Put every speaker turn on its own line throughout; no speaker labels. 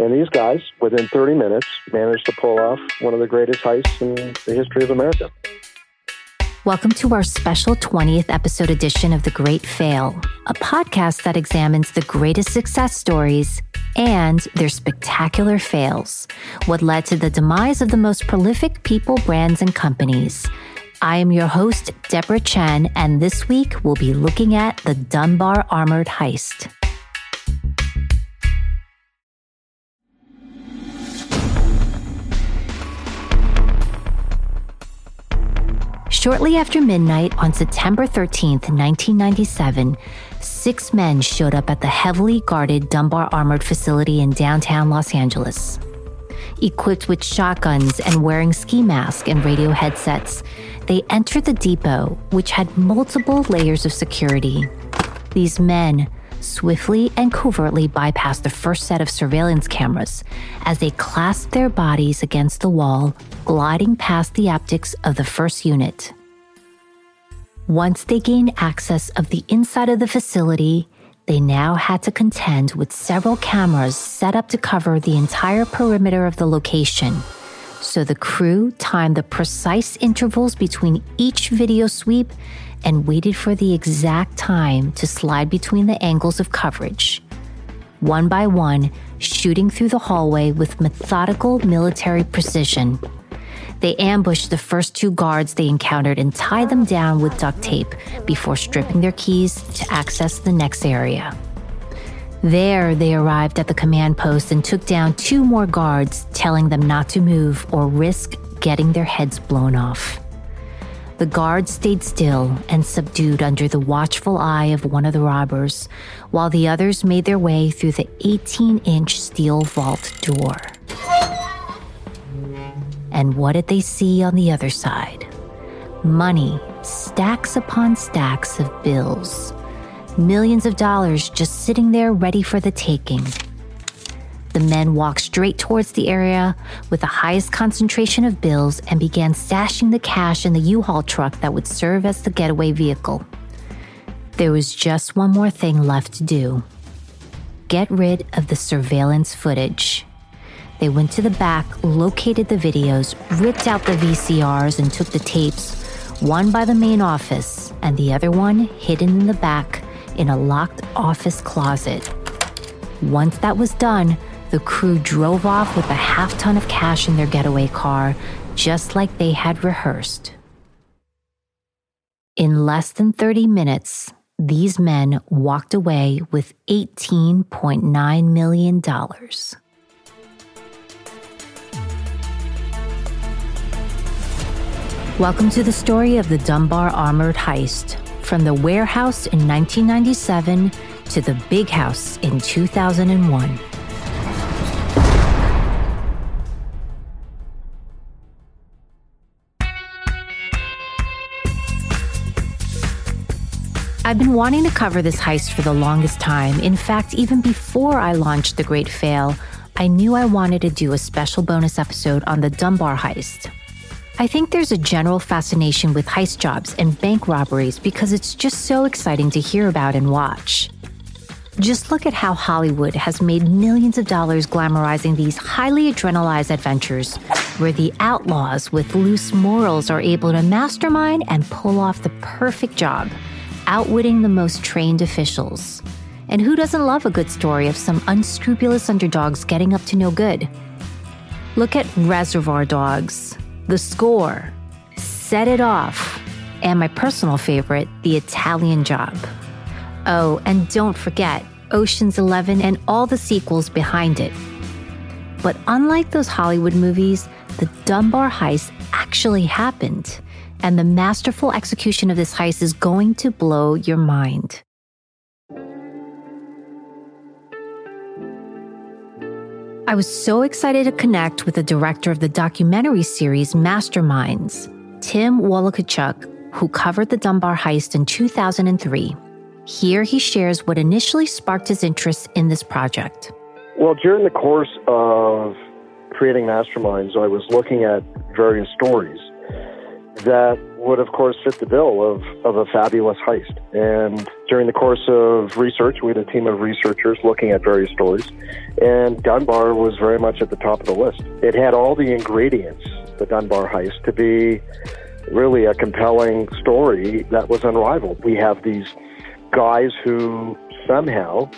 And these guys, within 30 minutes, managed to pull off one of the greatest heists in the history of America.
Welcome to our special 20th episode edition of The Great Fail, a podcast that examines the greatest success stories and their spectacular fails, what led to the demise of the most prolific people, brands, and companies. I am your host, Deborah Chen, and this week we'll be looking at the Dunbar Armored Heist. Shortly after midnight on September 13th, 1997, six men showed up at the heavily guarded Dunbar Armored Facility in downtown Los Angeles. Equipped with shotguns and wearing ski masks and radio headsets, they entered the depot, which had multiple layers of security. These men swiftly and covertly bypassed the first set of surveillance cameras as they clasped their bodies against the wall, gliding past the optics of the first unit. Once they gained access of the inside of the facility, they now had to contend with several cameras set up to cover the entire perimeter of the location. So the crew timed the precise intervals between each video sweep and waited for the exact time to slide between the angles of coverage. One by one, shooting through the hallway with methodical military precision. They ambushed the first two guards they encountered and tied them down with duct tape before stripping their keys to access the next area. There, they arrived at the command post and took down two more guards, telling them not to move or risk getting their heads blown off. The guards stayed still and subdued under the watchful eye of one of the robbers, while the others made their way through the 18 inch steel vault door. And what did they see on the other side? Money, stacks upon stacks of bills. Millions of dollars just sitting there ready for the taking. The men walked straight towards the area with the highest concentration of bills and began stashing the cash in the U Haul truck that would serve as the getaway vehicle. There was just one more thing left to do get rid of the surveillance footage. They went to the back, located the videos, ripped out the VCRs, and took the tapes, one by the main office and the other one hidden in the back in a locked office closet. Once that was done, the crew drove off with a half ton of cash in their getaway car, just like they had rehearsed. In less than 30 minutes, these men walked away with $18.9 million. Welcome to the story of the Dunbar Armored Heist, from the warehouse in 1997 to the big house in 2001. I've been wanting to cover this heist for the longest time. In fact, even before I launched The Great Fail, I knew I wanted to do a special bonus episode on the Dunbar heist. I think there's a general fascination with heist jobs and bank robberies because it's just so exciting to hear about and watch. Just look at how Hollywood has made millions of dollars glamorizing these highly adrenalized adventures, where the outlaws with loose morals are able to mastermind and pull off the perfect job outwitting the most trained officials. And who doesn't love a good story of some unscrupulous underdogs getting up to no good? Look at Reservoir Dogs, The Score, Set It Off, and my personal favorite, The Italian Job. Oh, and don't forget Ocean's Eleven and all the sequels behind it. But unlike those Hollywood movies, the Dunbar heist actually happened, and the masterful execution of this heist is going to blow your mind. I was so excited to connect with the director of the documentary series Masterminds, Tim Wolochatiuk, who covered the Dunbar heist in 2003. Here he shares what initially sparked his interest in this project.
Well, during the course of creating Masterminds, I was looking at various stories that would, of course, fit the bill of, of a fabulous heist. And during the course of research, we had a team of researchers looking at various stories, and Dunbar was very much at the top of the list. It had all the ingredients, the Dunbar heist, to be really a compelling story that was unrivaled. We have these guys who somehow,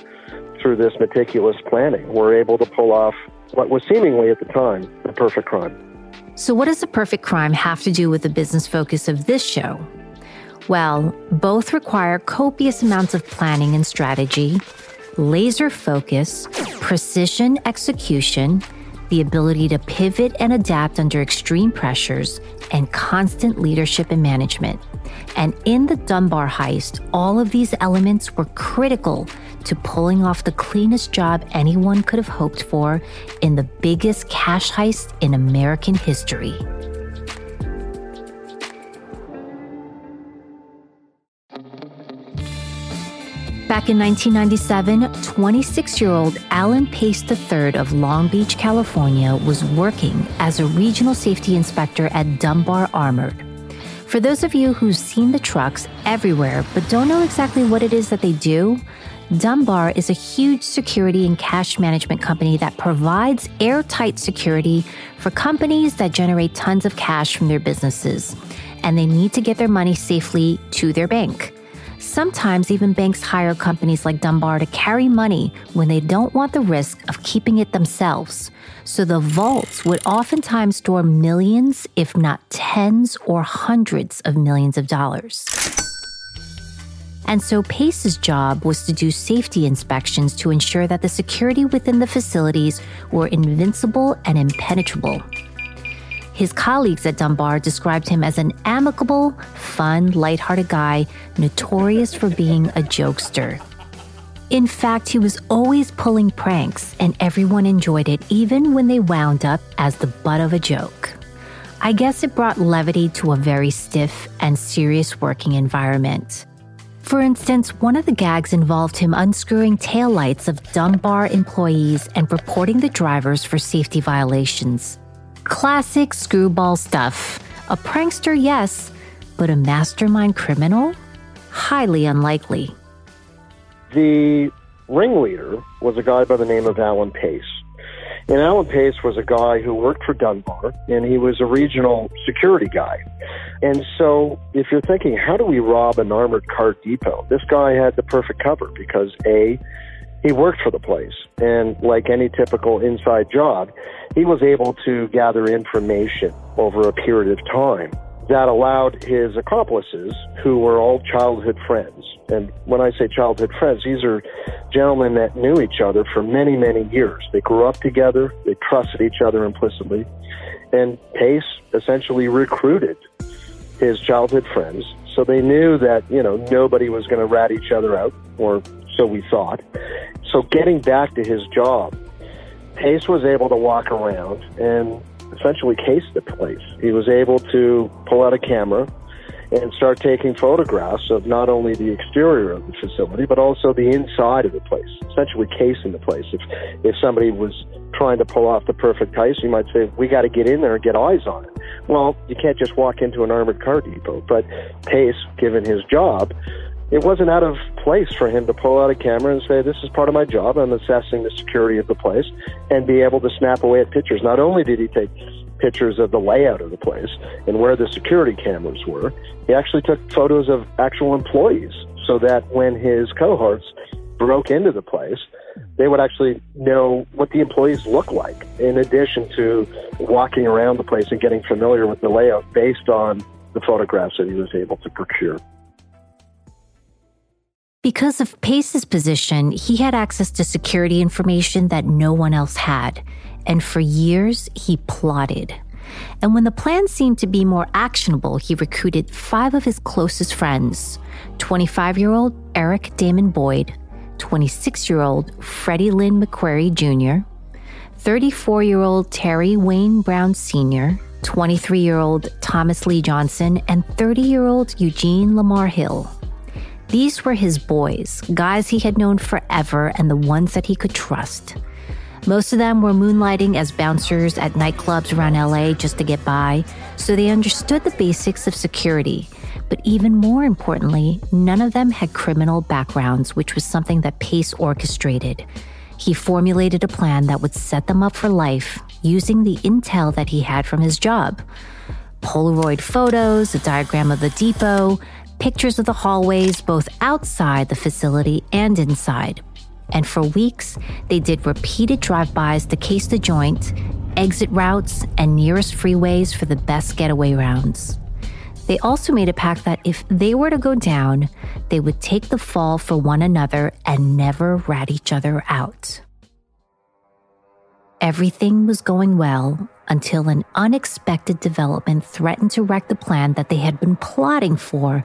through this meticulous planning, were able to pull off what was seemingly at the time the perfect crime.
So, what does the perfect crime have to do with the business focus of this show? Well, both require copious amounts of planning and strategy, laser focus, precision execution, the ability to pivot and adapt under extreme pressures, and constant leadership and management. And in the Dunbar heist, all of these elements were critical to pulling off the cleanest job anyone could have hoped for in the biggest cash heist in American history. Back in 1997, 26 year old Alan Pace III of Long Beach, California, was working as a regional safety inspector at Dunbar Armored. For those of you who've seen the trucks everywhere but don't know exactly what it is that they do, Dunbar is a huge security and cash management company that provides airtight security for companies that generate tons of cash from their businesses, and they need to get their money safely to their bank. Sometimes even banks hire companies like Dunbar to carry money when they don't want the risk of keeping it themselves. So the vaults would oftentimes store millions, if not tens or hundreds of millions of dollars. And so Pace's job was to do safety inspections to ensure that the security within the facilities were invincible and impenetrable. His colleagues at Dunbar described him as an amicable, fun, lighthearted guy, notorious for being a jokester. In fact, he was always pulling pranks, and everyone enjoyed it, even when they wound up as the butt of a joke. I guess it brought levity to a very stiff and serious working environment. For instance, one of the gags involved him unscrewing taillights of Dunbar employees and reporting the drivers for safety violations. Classic screwball stuff. A prankster, yes, but a mastermind criminal? Highly unlikely.
The ringleader was a guy by the name of Alan Pace. And Alan Pace was a guy who worked for Dunbar, and he was a regional security guy. And so, if you're thinking, how do we rob an armored car depot? This guy had the perfect cover because A, he worked for the place. And like any typical inside job, he was able to gather information over a period of time that allowed his accomplices, who were all childhood friends, and when I say childhood friends, these are gentlemen that knew each other for many, many years. They grew up together, they trusted each other implicitly, and Pace essentially recruited his childhood friends. So they knew that, you know, nobody was going to rat each other out, or so we thought. So getting back to his job, Pace was able to walk around and essentially case the place. He was able to pull out a camera and start taking photographs of not only the exterior of the facility, but also the inside of the place, essentially casing the place. If, if somebody was trying to pull off the perfect heist, you might say, we got to get in there and get eyes on it. Well, you can't just walk into an armored car depot, but Pace, given his job, it wasn't out of place for him to pull out a camera and say, This is part of my job. I'm assessing the security of the place and be able to snap away at pictures. Not only did he take pictures of the layout of the place and where the security cameras were, he actually took photos of actual employees so that when his cohorts broke into the place, they would actually know what the employees look like, in addition to walking around the place and getting familiar with the layout based on the photographs that he was able to procure.
Because of Pace's position, he had access to security information that no one else had. And for years, he plotted. And when the plan seemed to be more actionable, he recruited five of his closest friends 25 year old Eric Damon Boyd, 26 year old Freddie Lynn McQuarrie Jr., 34 year old Terry Wayne Brown Sr., 23 year old Thomas Lee Johnson, and 30 year old Eugene Lamar Hill. These were his boys, guys he had known forever and the ones that he could trust. Most of them were moonlighting as bouncers at nightclubs around LA just to get by, so they understood the basics of security. But even more importantly, none of them had criminal backgrounds, which was something that Pace orchestrated. He formulated a plan that would set them up for life using the intel that he had from his job. Polaroid photos, a diagram of the depot, pictures of the hallways both outside the facility and inside. And for weeks, they did repeated drive bys to case the joint, exit routes, and nearest freeways for the best getaway rounds. They also made a pact that if they were to go down, they would take the fall for one another and never rat each other out. Everything was going well until an unexpected development threatened to wreck the plan that they had been plotting for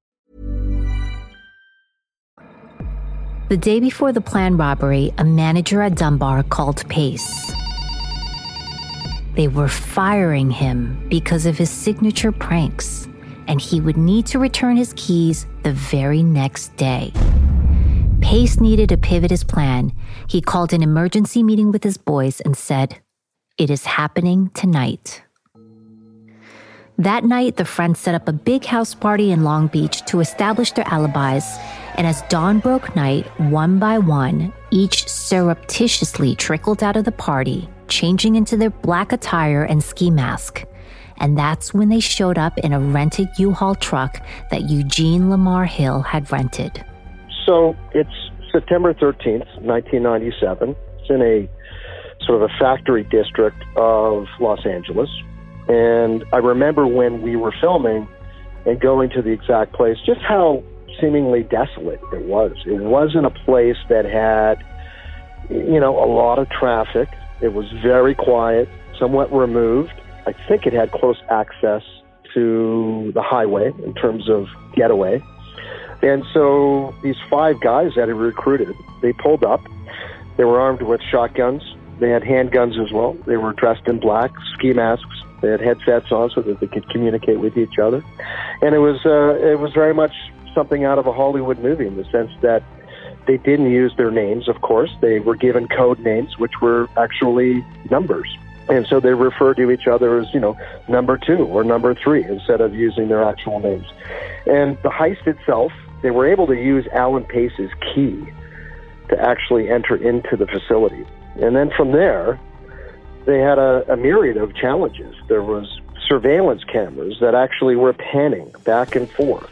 The day before the planned robbery, a manager at Dunbar called Pace. They were firing him because of his signature pranks, and he would need to return his keys the very next day. Pace needed to pivot his plan. He called an emergency meeting with his boys and said, It is happening tonight. That night, the friends set up a big house party in Long Beach to establish their alibis, and as dawn broke night, one by one, each surreptitiously trickled out of the party, changing into their black attire and ski mask. And that's when they showed up in a rented U Haul truck that Eugene Lamar Hill had rented.
So it's September 13th, 1997. It's in a sort of a factory district of Los Angeles. And I remember when we were filming and going to the exact place, just how seemingly desolate it was. It wasn't a place that had, you know, a lot of traffic. It was very quiet, somewhat removed. I think it had close access to the highway in terms of getaway. And so these five guys that he recruited, they pulled up. They were armed with shotguns. They had handguns as well. They were dressed in black, ski masks. They had headsets on so that they could communicate with each other. And it was uh, it was very much something out of a Hollywood movie in the sense that they didn't use their names, of course. They were given code names, which were actually numbers. And so they refer to each other as, you know, number two or number three instead of using their actual names. And the heist itself, they were able to use Alan Pace's key to actually enter into the facility. And then from there, they had a, a myriad of challenges. There was surveillance cameras that actually were panning back and forth.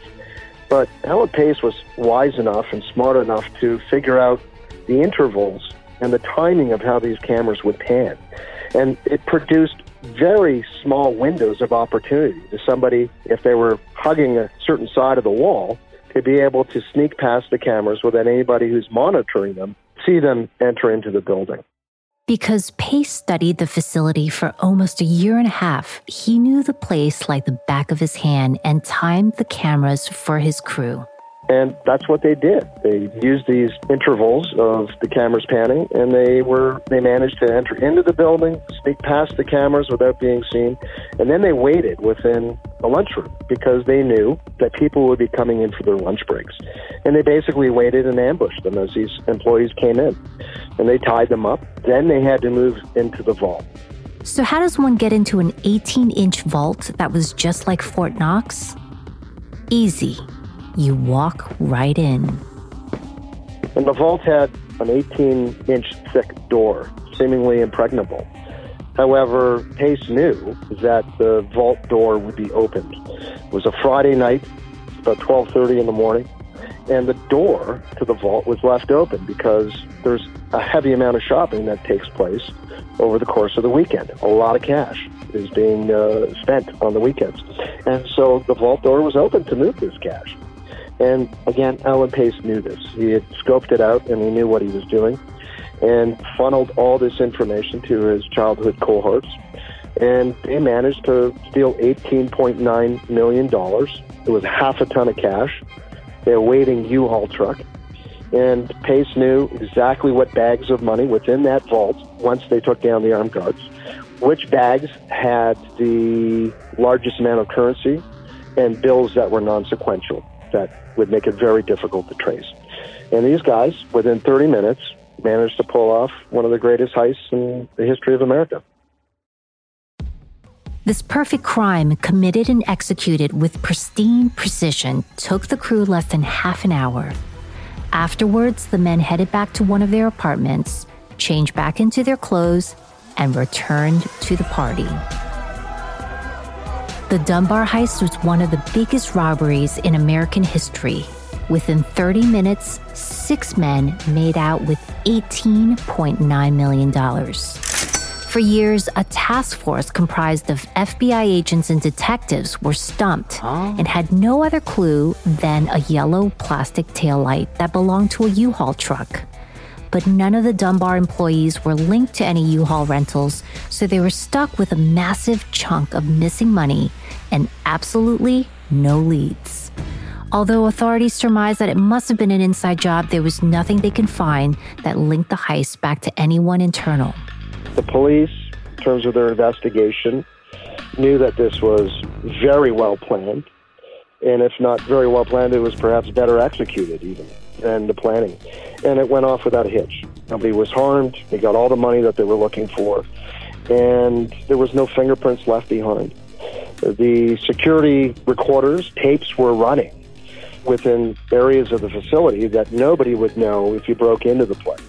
But Alan Pace was wise enough and smart enough to figure out the intervals and the timing of how these cameras would pan. And it produced very small windows of opportunity to somebody, if they were hugging a certain side of the wall, to be able to sneak past the cameras without anybody who's monitoring them see them enter into the building.
Because Pace studied the facility for almost a year and a half, he knew the place like the back of his hand and timed the cameras for his crew.
And that's what they did. They used these intervals of the cameras panning, and they were they managed to enter into the building, sneak past the cameras without being seen, and then they waited within the lunchroom because they knew that people would be coming in for their lunch breaks, and they basically waited and ambushed them as these employees came in, and they tied them up. Then they had to move into the vault.
So, how does one get into an 18 inch vault that was just like Fort Knox? Easy. You walk right in.
And the vault had an 18 inch thick door, seemingly impregnable. However, Pace knew that the vault door would be opened. It was a Friday night, about 12:30 in the morning, and the door to the vault was left open because there's a heavy amount of shopping that takes place over the course of the weekend. A lot of cash is being uh, spent on the weekends, and so the vault door was open to move this cash. And again, Alan Pace knew this. He had scoped it out and he knew what he was doing and funneled all this information to his childhood cohorts. And they managed to steal $18.9 million. It was half a ton of cash. They were waiting U-Haul truck. And Pace knew exactly what bags of money within that vault, once they took down the armed guards, which bags had the largest amount of currency and bills that were non-sequential that would make it very difficult to trace. And these guys, within 30 minutes, managed to pull off one of the greatest heists in the history of America.
This perfect crime, committed and executed with pristine precision, took the crew less than half an hour. Afterwards, the men headed back to one of their apartments, changed back into their clothes, and returned to the party. The Dunbar heist was one of the biggest robberies in American history. Within 30 minutes, six men made out with $18.9 million. For years, a task force comprised of FBI agents and detectives were stumped and had no other clue than a yellow plastic taillight that belonged to a U-Haul truck but none of the Dunbar employees were linked to any U Haul rentals, so they were stuck with a massive chunk of missing money and absolutely no leads. Although authorities surmised that it must have been an inside job, there was nothing they could find that linked the heist back to anyone internal.
The police, in terms of their investigation, knew that this was very well planned. And if not very well planned, it was perhaps better executed even than the planning. And it went off without a hitch. Nobody was harmed. They got all the money that they were looking for. And there was no fingerprints left behind. The security recorders, tapes were running within areas of the facility that nobody would know if you broke into the place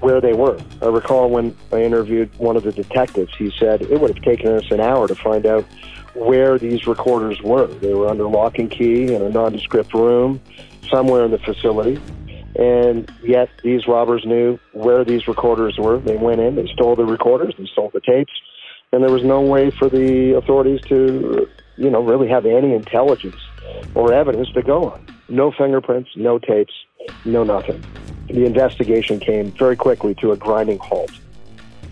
where they were. I recall when I interviewed one of the detectives, he said it would have taken us an hour to find out where these recorders were. They were under lock and key in a nondescript room somewhere in the facility. And yet these robbers knew where these recorders were. They went in, they stole the recorders, they stole the tapes, and there was no way for the authorities to, you know, really have any intelligence or evidence to go on. No fingerprints, no tapes, no nothing. The investigation came very quickly to a grinding halt.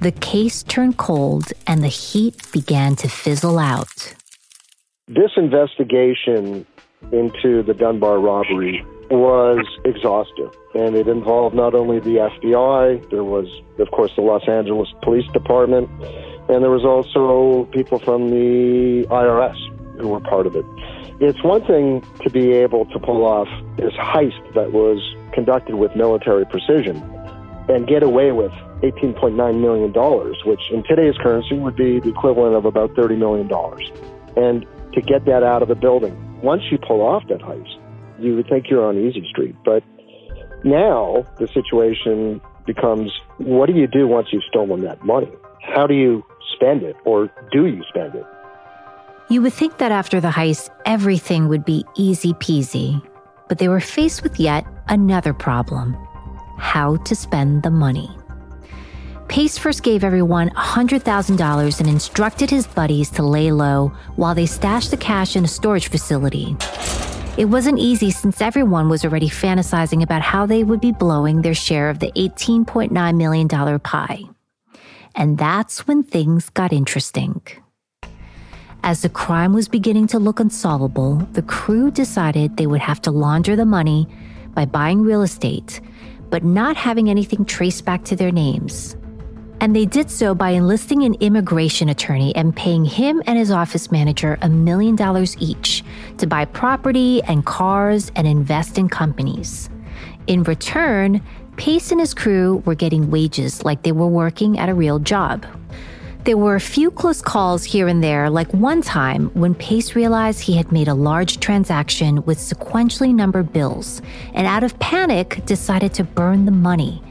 The case turned cold and the heat began to fizzle out.
This investigation into the Dunbar robbery was exhaustive. And it involved not only the FBI, there was, of course, the Los Angeles Police Department, and there was also people from the IRS who were part of it. It's one thing to be able to pull off this heist that was conducted with military precision and get away with $18.9 million, which in today's currency would be the equivalent of about $30 million. And to get that out of the building. Once you pull off that heist, you would think you're on easy street. But now the situation becomes what do you do once you've stolen that money? How do you spend it, or do you spend it?
You would think that after the heist, everything would be easy peasy. But they were faced with yet another problem how to spend the money. Pace first gave everyone $100,000 and instructed his buddies to lay low while they stashed the cash in a storage facility. It wasn't easy since everyone was already fantasizing about how they would be blowing their share of the $18.9 million pie. And that's when things got interesting. As the crime was beginning to look unsolvable, the crew decided they would have to launder the money by buying real estate, but not having anything traced back to their names. And they did so by enlisting an immigration attorney and paying him and his office manager a million dollars each to buy property and cars and invest in companies. In return, Pace and his crew were getting wages like they were working at a real job. There were a few close calls here and there, like one time when Pace realized he had made a large transaction with sequentially numbered bills and, out of panic, decided to burn the money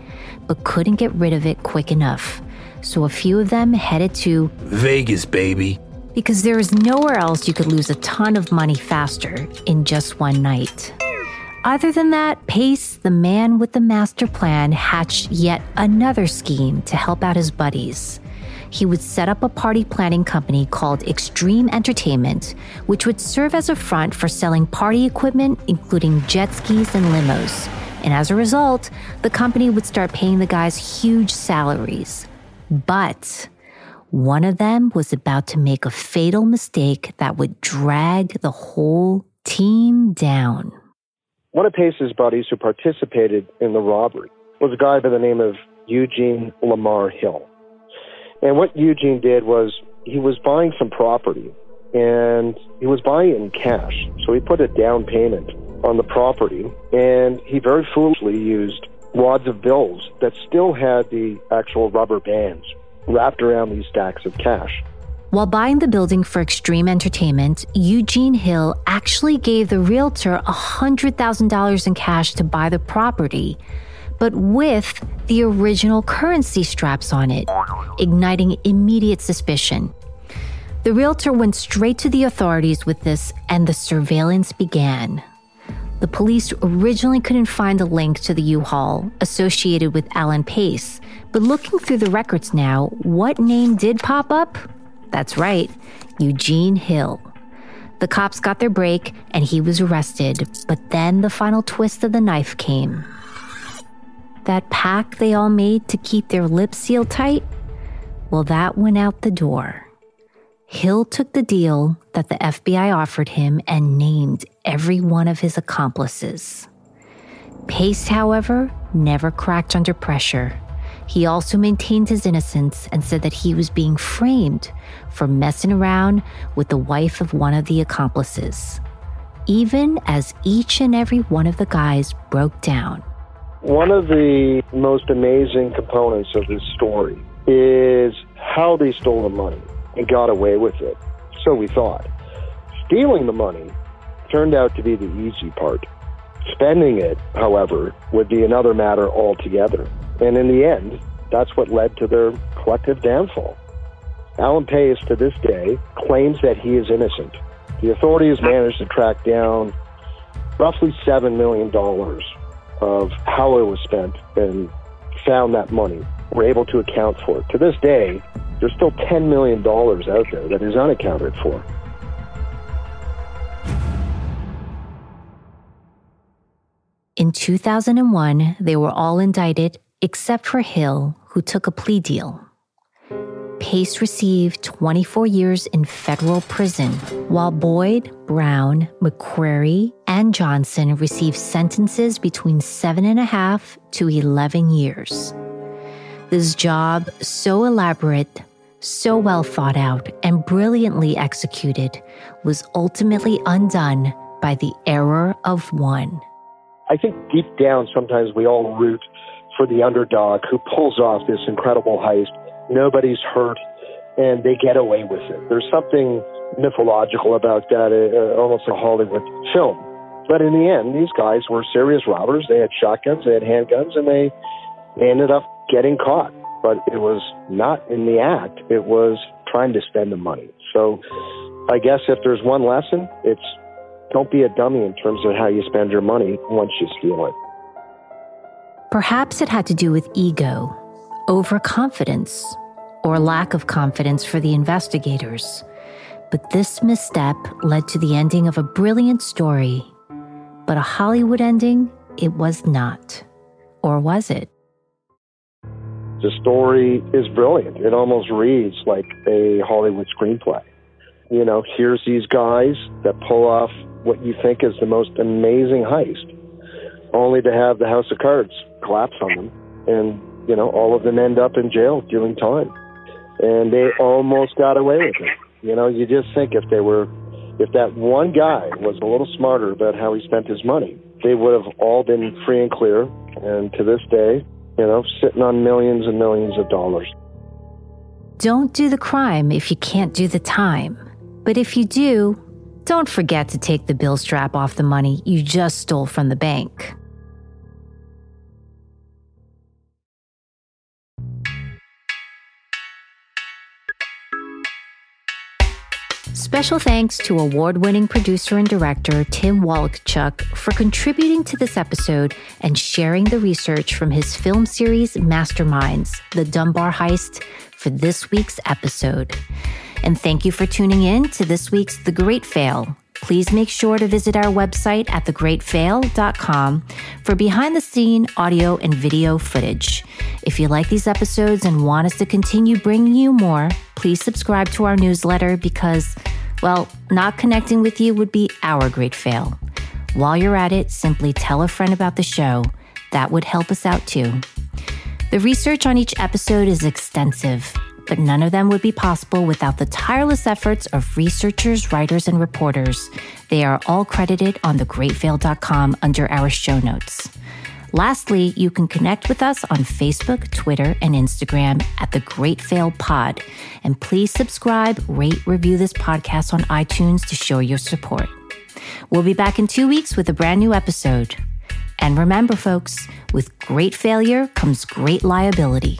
but couldn't get rid of it quick enough. So a few of them headed to
Vegas, baby.
Because there is nowhere else you could lose a ton of money faster in just one night. Other than that, Pace, the man with the master plan, hatched yet another scheme to help out his buddies. He would set up a party planning company called Extreme Entertainment, which would serve as a front for selling party equipment, including jet skis and limos and as a result, the company would start paying the guys huge salaries. But one of them was about to make a fatal mistake that would drag the whole team down.
One of Pace's buddies who participated in the robbery was a guy by the name of Eugene Lamar Hill. And what Eugene did was he was buying some property and he was buying it in cash. So he put a down payment on the property, and he very foolishly used wads of bills that still had the actual rubber bands wrapped around these stacks of cash.
While buying the building for Extreme Entertainment, Eugene Hill actually gave the realtor $100,000 in cash to buy the property, but with the original currency straps on it, igniting immediate suspicion. The realtor went straight to the authorities with this, and the surveillance began. The police originally couldn't find a link to the U Haul associated with Alan Pace, but looking through the records now, what name did pop up? That's right, Eugene Hill. The cops got their break and he was arrested, but then the final twist of the knife came. That pact they all made to keep their lips sealed tight? Well, that went out the door. Hill took the deal that the FBI offered him and named every one of his accomplices. Pace, however, never cracked under pressure. He also maintained his innocence and said that he was being framed for messing around with the wife of one of the accomplices, even as each and every one of the guys broke down.
One of the most amazing components of this story is how they stole the money and got away with it. So we thought. Stealing the money turned out to be the easy part. Spending it, however, would be another matter altogether. And in the end, that's what led to their collective downfall. Alan Pace, to this day, claims that he is innocent. The authorities managed to track down roughly $7 million of how it was spent and found that money. Were able to account for it. To this day, there's still $10 million out there that is unaccounted for.
In 2001, they were all indicted except for Hill, who took a plea deal. Pace received 24 years in federal prison, while Boyd, Brown, McQuarrie, and Johnson received sentences between seven and a half to 11 years. This job, so elaborate, so well thought out, and brilliantly executed, was ultimately undone by the error of one.
I think deep down, sometimes we all root for the underdog who pulls off this incredible heist. Nobody's hurt, and they get away with it. There's something mythological about that, uh, almost a Hollywood film. But in the end, these guys were serious robbers. They had shotguns, they had handguns, and they ended up getting caught. But it was not in the act, it was trying to spend the money. So I guess if there's one lesson, it's don't be a dummy in terms of how you spend your money once you steal it.
Perhaps it had to do with ego. overconfidence or lack of confidence for the investigators. But this misstep led to the ending of a brilliant story. But a Hollywood ending, it was not. Or was it?
The story is brilliant. It almost reads like a Hollywood screenplay. You know, here's these guys that pull off what you think is the most amazing heist, only to have the house of cards collapse on them. And, you know, all of them end up in jail doing time. And they almost got away with it. You know, you just think if they were, if that one guy was a little smarter about how he spent his money, they would have all been free and clear. And to this day, you know, sitting on millions and millions of dollars.
Don't do the crime if you can't do the time. But if you do, don't forget to take the bill strap off the money you just stole from the bank. Special thanks to award winning producer and director Tim Wolochatiuk for contributing to this episode and sharing the research from his film series Masterminds, The Dunbar Heist, for this week's episode. And thank you for tuning in to this week's The Great Fail. Please make sure to visit our website at thegreatfail.com for behind the scene audio and video footage. If you like these episodes and want us to continue bringing you more, please subscribe to our newsletter because, well, not connecting with you would be our great fail. While you're at it, simply tell a friend about the show. That would help us out too. The research on each episode is extensive but none of them would be possible without the tireless efforts of researchers, writers, and reporters. They are all credited on thegreatfail.com under our show notes. Lastly, you can connect with us on Facebook, Twitter, and Instagram at The Great Fail Pod. And please subscribe, rate, review this podcast on iTunes to show your support. We'll be back in two weeks with a brand new episode. And remember, folks, with great failure comes great liability.